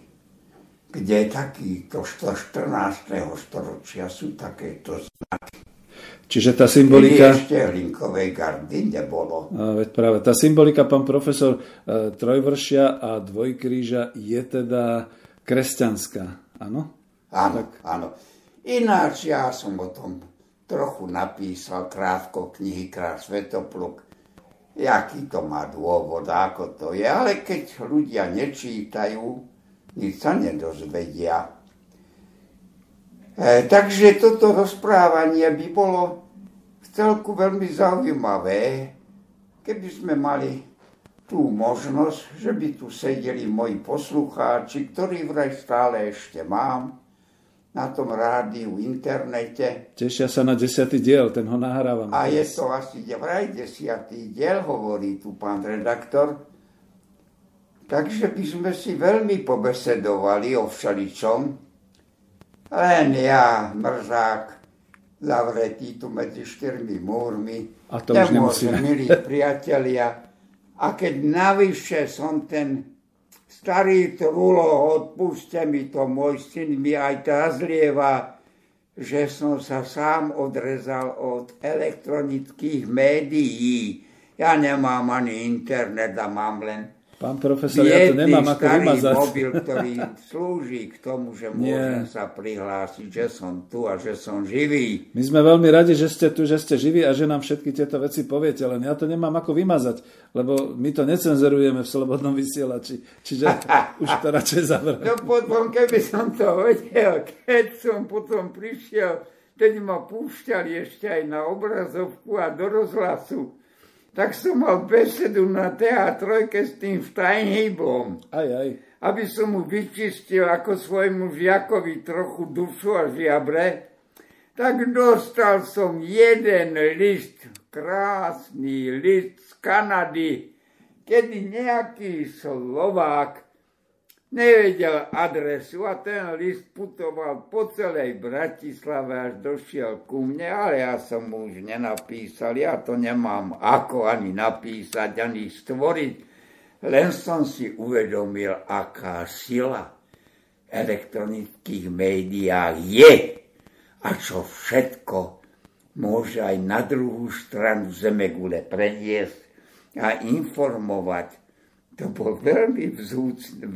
kde takýto 14. storočia sú takéto znaky. Čiže tá symbolika... Kedy ešte hlinkovej gardy nebolo. A veď práve, tá symbolika, pán profesor, e, trojvršia a dvojkríža je teda kresťanská, áno? Áno, tak. áno. Ináč ja som o tom trochu napísal krátko knihy Král Svetopluk, jaký to má dôvod, ako to je, ale keď ľudia nečítajú, nič sa nedozvedia. E, takže toto rozprávanie by bolo v celku veľmi zaujímavé, keby sme mali tú možnosť, že by tu sedeli moji poslucháči, ktorí vraj stále ešte mám, na tom rádiu, internete. Tešia sa na desiatý diel, ten ho nahrávam. A je to asi vraj desiatý diel, hovorí tu pán redaktor. Takže by sme si veľmi pobesedovali o všeličom, len ja, mrzák, zavretý tu medzi štyrmi múrmi, a to nemôžem, milí priatelia. A keď navyše som ten starý trulo, odpuste mi to, môj syn mi aj teraz lieva, že som sa sám odrezal od elektronických médií. Ja nemám ani internet a mám len Pán profesor, ja to nemám ako vymazať. mobil, ktorý slúži k tomu, že môžem Nie. sa prihlásiť, že som tu a že som živý. My sme veľmi radi, že ste tu, že ste živí a že nám všetky tieto veci poviete, len ja to nemám ako vymazať, lebo my to necenzerujeme v Slobodnom vysielači. Čiže už to radšej zavriem. No potom, keby som to vedel, keď som potom prišiel, keď ma púšťali ešte aj na obrazovku a do rozhlasu, tak som mal besedu na TA3 s tým Steinheiblom. Aj, aj. Aby som mu vyčistil ako svojmu žiakovi trochu dušu a žiabre, tak dostal som jeden list, krásny list z Kanady, kedy nejaký Slovák nevedel adresu a ten list putoval po celej Bratislave až došiel ku mne, ale ja som mu už nenapísal, ja to nemám ako ani napísať, ani stvoriť, len som si uvedomil, aká sila v elektronických médiách je a čo všetko môže aj na druhú stranu Zemegule preniesť a informovať. To bol veľmi, vzúcný,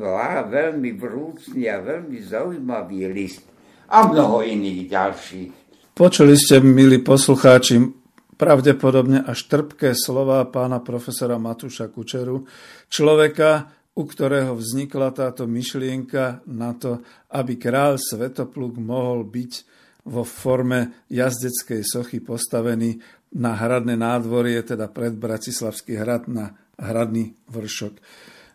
veľmi vrúcný a veľmi zaujímavý list a mnoho iných ďalších. Počuli ste, milí poslucháči, pravdepodobne až trpké slova pána profesora Matúša Kučeru, človeka, u ktorého vznikla táto myšlienka na to, aby král Svetopluk mohol byť vo forme jazdeckej sochy postavený na hradné nádvorie, teda pred Bratislavský hrad na hradný vršok.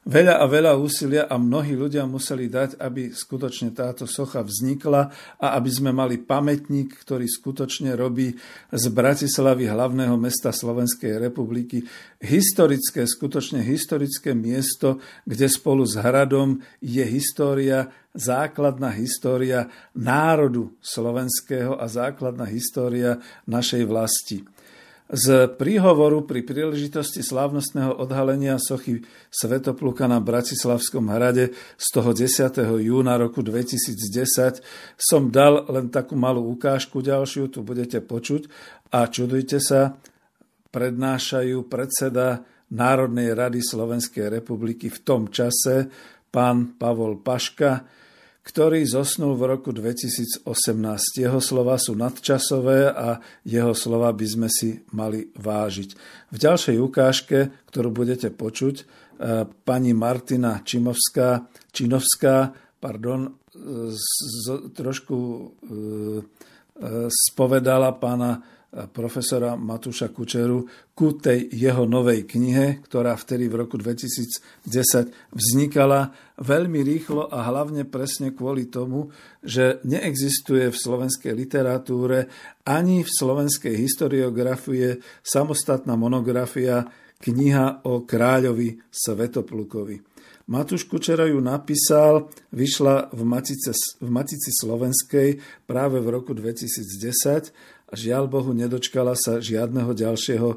Veľa a veľa úsilia a mnohí ľudia museli dať, aby skutočne táto socha vznikla a aby sme mali pamätník, ktorý skutočne robí z Bratislavy, hlavného mesta Slovenskej republiky, historické, skutočne historické miesto, kde spolu s hradom je história, základná história národu slovenského a základná história našej vlasti. Z príhovoru pri príležitosti slávnostného odhalenia sochy Svetopluka na Bratislavskom hrade z toho 10. júna roku 2010 som dal len takú malú ukážku ďalšiu, tu budete počuť a čudujte sa, prednášajú predseda Národnej rady Slovenskej republiky v tom čase, pán Pavol Paška, ktorý zosnul v roku 2018. Jeho slova sú nadčasové a jeho slova by sme si mali vážiť. V ďalšej ukážke, ktorú budete počuť, e, pani Martina Čimovská, Činovská pardon, z, trošku e, e, spovedala pána profesora Matúša Kučeru ku tej jeho novej knihe, ktorá vtedy v roku 2010 vznikala veľmi rýchlo a hlavne presne kvôli tomu, že neexistuje v slovenskej literatúre ani v slovenskej historiografie samostatná monografia kniha o kráľovi Svetoplukovi. Matúš Kučera ju napísal, vyšla v Matice, v Matici Slovenskej práve v roku 2010 a žiaľ Bohu nedočkala sa žiadneho ďalšieho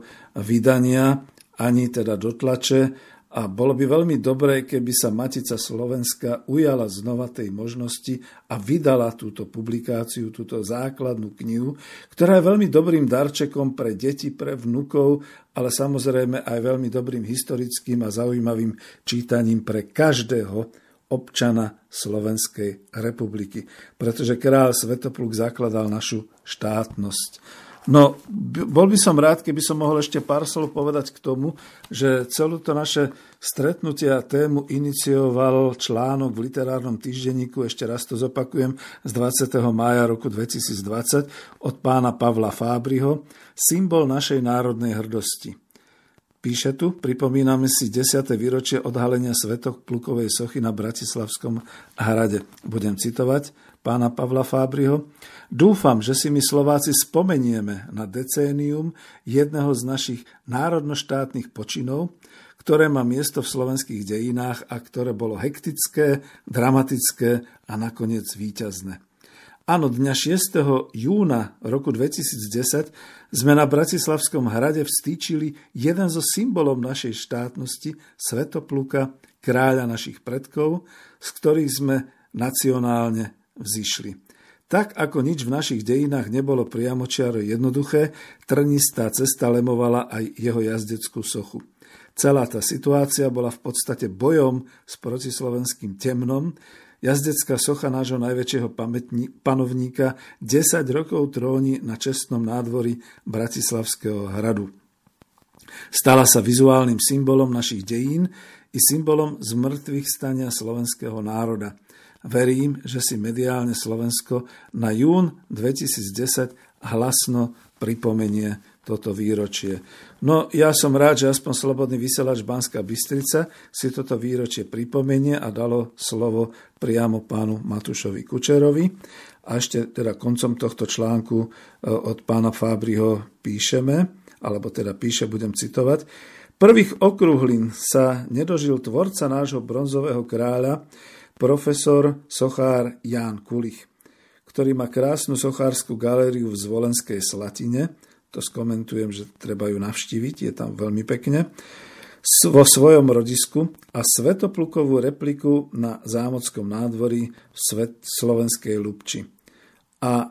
vydania, ani teda dotlače a bolo by veľmi dobré, keby sa Matica Slovenska ujala znova tej možnosti a vydala túto publikáciu, túto základnú knihu, ktorá je veľmi dobrým darčekom pre deti, pre vnukov, ale samozrejme aj veľmi dobrým historickým a zaujímavým čítaním pre každého občana Slovenskej republiky, pretože král Svetopluk zakladal našu štátnosť. No, bol by som rád, keby som mohol ešte pár slov povedať k tomu, že celú to naše stretnutie a tému inicioval článok v literárnom týždenníku, ešte raz to zopakujem, z 20. mája roku 2020 od pána Pavla Fábriho, symbol našej národnej hrdosti. Píše tu, pripomíname si 10. výročie odhalenia svetok plukovej sochy na Bratislavskom hrade. Budem citovať pána Pavla Fábriho. Dúfam, že si my Slováci spomenieme na decénium jedného z našich národnoštátnych počinov, ktoré má miesto v slovenských dejinách a ktoré bolo hektické, dramatické a nakoniec víťazné. Áno, dňa 6. júna roku 2010 sme na Bratislavskom hrade vstýčili jeden zo symbolov našej štátnosti, Svetopluka, kráľa našich predkov, z ktorých sme nacionálne vzýšli. Tak ako nič v našich dejinách nebolo priamočiaro jednoduché, trnistá cesta lemovala aj jeho jazdeckú sochu. Celá tá situácia bola v podstate bojom s protislovenským temnom, Jazdecká socha nášho najväčšieho pamätní, panovníka 10 rokov tróni na čestnom nádvorí Bratislavského hradu. Stala sa vizuálnym symbolom našich dejín i symbolom zmrtvých stania slovenského národa. Verím, že si mediálne Slovensko na jún 2010 hlasno pripomenie toto výročie. No ja som rád, že aspoň Slobodný vysielač Banská Bystrica si toto výročie pripomenie a dalo slovo priamo pánu Matušovi Kučerovi. A ešte teda koncom tohto článku e, od pána Fábriho píšeme, alebo teda píše, budem citovať, Prvých okruhlín sa nedožil tvorca nášho bronzového kráľa, profesor sochár Ján Kulich, ktorý má krásnu sochárskú galériu v Zvolenskej Slatine, to skomentujem, že treba ju navštíviť, je tam veľmi pekne, vo svojom rodisku a svetoplukovú repliku na Zámockom nádvorí v Svet slovenskej Lubči. A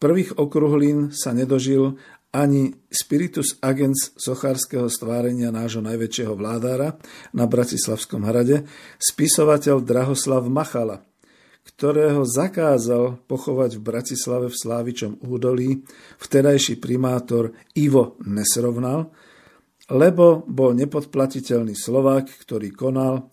prvých okruhlín sa nedožil ani spiritus agens sochárskeho stvárenia nášho najväčšieho vládára na Bratislavskom hrade, spisovateľ Drahoslav Machala, ktorého zakázal pochovať v Bratislave v Slávičom údolí vtedajší primátor Ivo Nesrovnal, lebo bol nepodplatiteľný Slovák, ktorý konal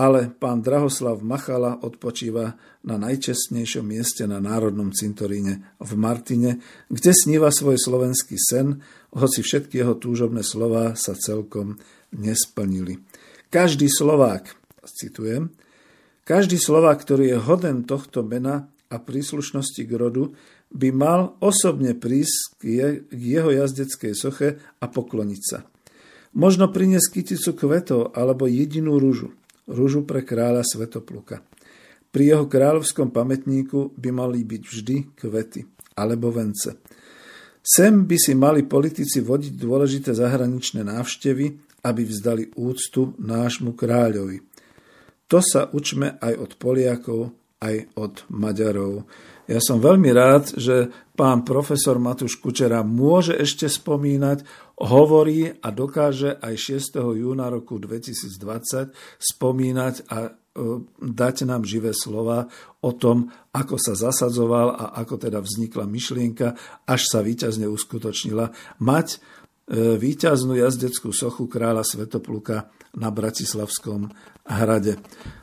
ale pán Drahoslav Machala odpočíva na najčestnejšom mieste na Národnom cintoríne v Martine, kde sníva svoj slovenský sen, hoci všetky jeho túžobné slová sa celkom nesplnili. Každý Slovák, citujem, každý Slovák, ktorý je hoden tohto mena a príslušnosti k rodu, by mal osobne prísť k jeho jazdeckej soche a pokloniť sa. Možno priniesť kyticu kvetov alebo jedinú rúžu rúžu pre kráľa Svetopluka. Pri jeho kráľovskom pamätníku by mali byť vždy kvety alebo vence. Sem by si mali politici vodiť dôležité zahraničné návštevy, aby vzdali úctu nášmu kráľovi. To sa učme aj od Poliakov, aj od Maďarov. Ja som veľmi rád, že pán profesor Matúš Kučera môže ešte spomínať, hovorí a dokáže aj 6. júna roku 2020 spomínať a e, dať nám živé slova o tom, ako sa zasadzoval a ako teda vznikla myšlienka, až sa víťazne uskutočnila mať e, víťaznú jazdeckú sochu kráľa Svetopluka na Bratislavskom hrade.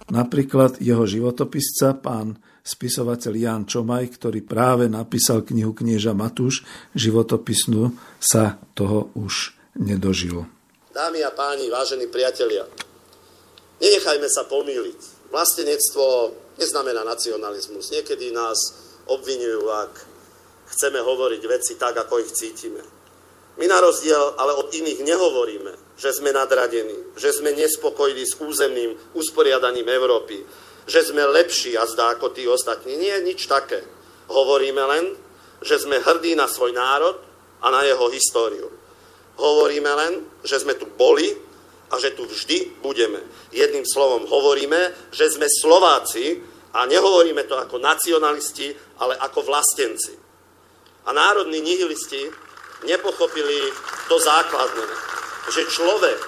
Napríklad jeho životopisca, pán spisovateľ Jan Čomaj, ktorý práve napísal knihu knieža Matúš, životopisnú, sa toho už nedožil. Dámy a páni, vážení priatelia, nenechajme sa pomýliť. Vlastenectvo neznamená nacionalizmus. Niekedy nás obvinujú, ak chceme hovoriť veci tak, ako ich cítime. My na rozdiel ale od iných nehovoríme, že sme nadradení, že sme nespokojní s územným usporiadaním Európy, že sme lepší zdá ako tí ostatní. Nie nič také. Hovoríme len, že sme hrdí na svoj národ a na jeho históriu. Hovoríme len, že sme tu boli a že tu vždy budeme. Jedným slovom hovoríme, že sme Slováci a nehovoríme to ako nacionalisti, ale ako vlastenci. A národní nihilisti nepochopili to základné, že človek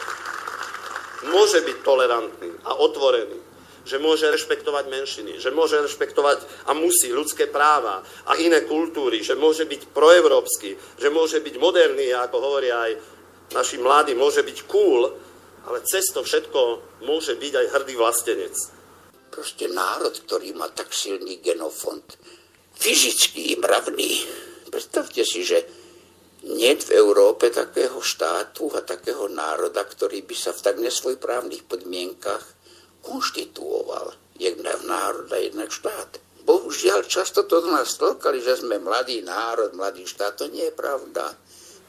môže byť tolerantný a otvorený že môže rešpektovať menšiny, že môže rešpektovať a musí ľudské práva a iné kultúry, že môže byť proevropský, že môže byť moderný, ako hovoria aj naši mladí, môže byť cool, ale cez to všetko môže byť aj hrdý vlastenec. Proste národ, ktorý má tak silný genofond, fyzicky mravný. Predstavte si, že nie v Európe takého štátu a takého národa, ktorý by sa v tak nesvojprávnych podmienkach konštituoval jednak národ a jednak štát. Bohužiaľ, často to z nás tlkali, že sme mladý národ, mladý štát. To nie je pravda.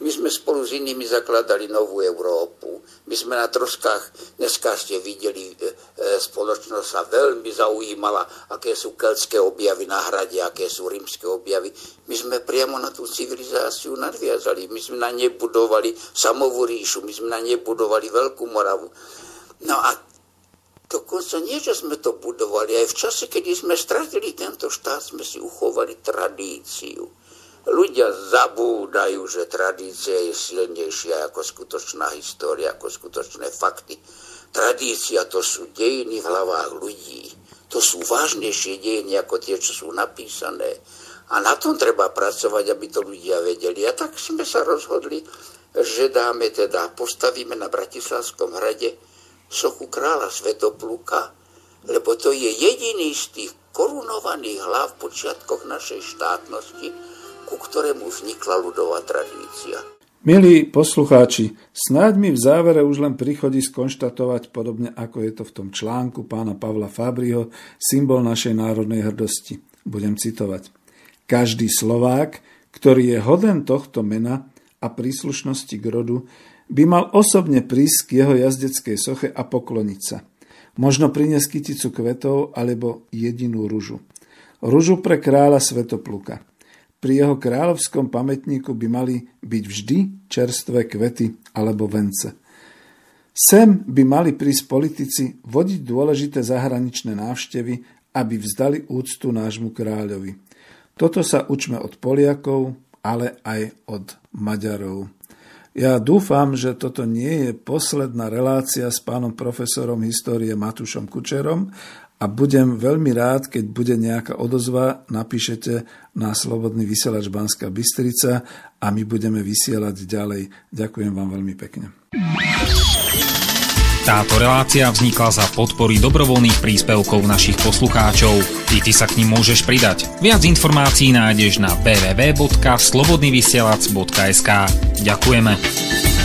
My sme spolu s inými zakladali novú Európu. My sme na troskách, dneska ste videli, e, e, spoločnosť sa veľmi zaujímala, aké sú keltské objavy na hrade, aké sú rímske objavy. My sme priamo na tú civilizáciu nadviazali. My sme na ne budovali samovú ríšu, my sme na ne budovali Veľkú Moravu. No a Dokonca nie, že sme to budovali, aj v čase, kedy sme stratili tento štát, sme si uchovali tradíciu. Ľudia zabúdajú, že tradícia je silnejšia ako skutočná história, ako skutočné fakty. Tradícia to sú dejiny v hlavách ľudí. To sú vážnejšie dejiny ako tie, čo sú napísané. A na tom treba pracovať, aby to ľudia vedeli. A tak sme sa rozhodli, že dáme teda, postavíme na Bratislavskom hrade sochu kráľa Svetopluka, lebo to je jediný z tých korunovaných hlav v počiatkoch našej štátnosti, ku ktorému vznikla ľudová tradícia. Milí poslucháči, snáď mi v závere už len prichodí skonštatovať, podobne ako je to v tom článku pána Pavla Fabriho, symbol našej národnej hrdosti. Budem citovať. Každý Slovák, ktorý je hoden tohto mena a príslušnosti k rodu, by mal osobne prísť k jeho jazdeckej soche a pokloniť sa. Možno priniesť kyticu kvetov alebo jedinú ružu. Ružu pre kráľa Svetopluka. Pri jeho kráľovskom pamätníku by mali byť vždy čerstvé kvety alebo vence. Sem by mali prísť politici vodiť dôležité zahraničné návštevy, aby vzdali úctu nášmu kráľovi. Toto sa učme od Poliakov, ale aj od Maďarov. Ja dúfam, že toto nie je posledná relácia s pánom profesorom histórie Matušom Kučerom a budem veľmi rád, keď bude nejaká odozva, napíšete na Slobodný vysielač Banská Bystrica a my budeme vysielať ďalej. Ďakujem vám veľmi pekne. Táto relácia vznikla za podpory dobrovoľných príspevkov našich poslucháčov. I ty sa k ním môžeš pridať. Viac informácií nájdeš na www.slobodnyvysielac.sk Ďakujeme.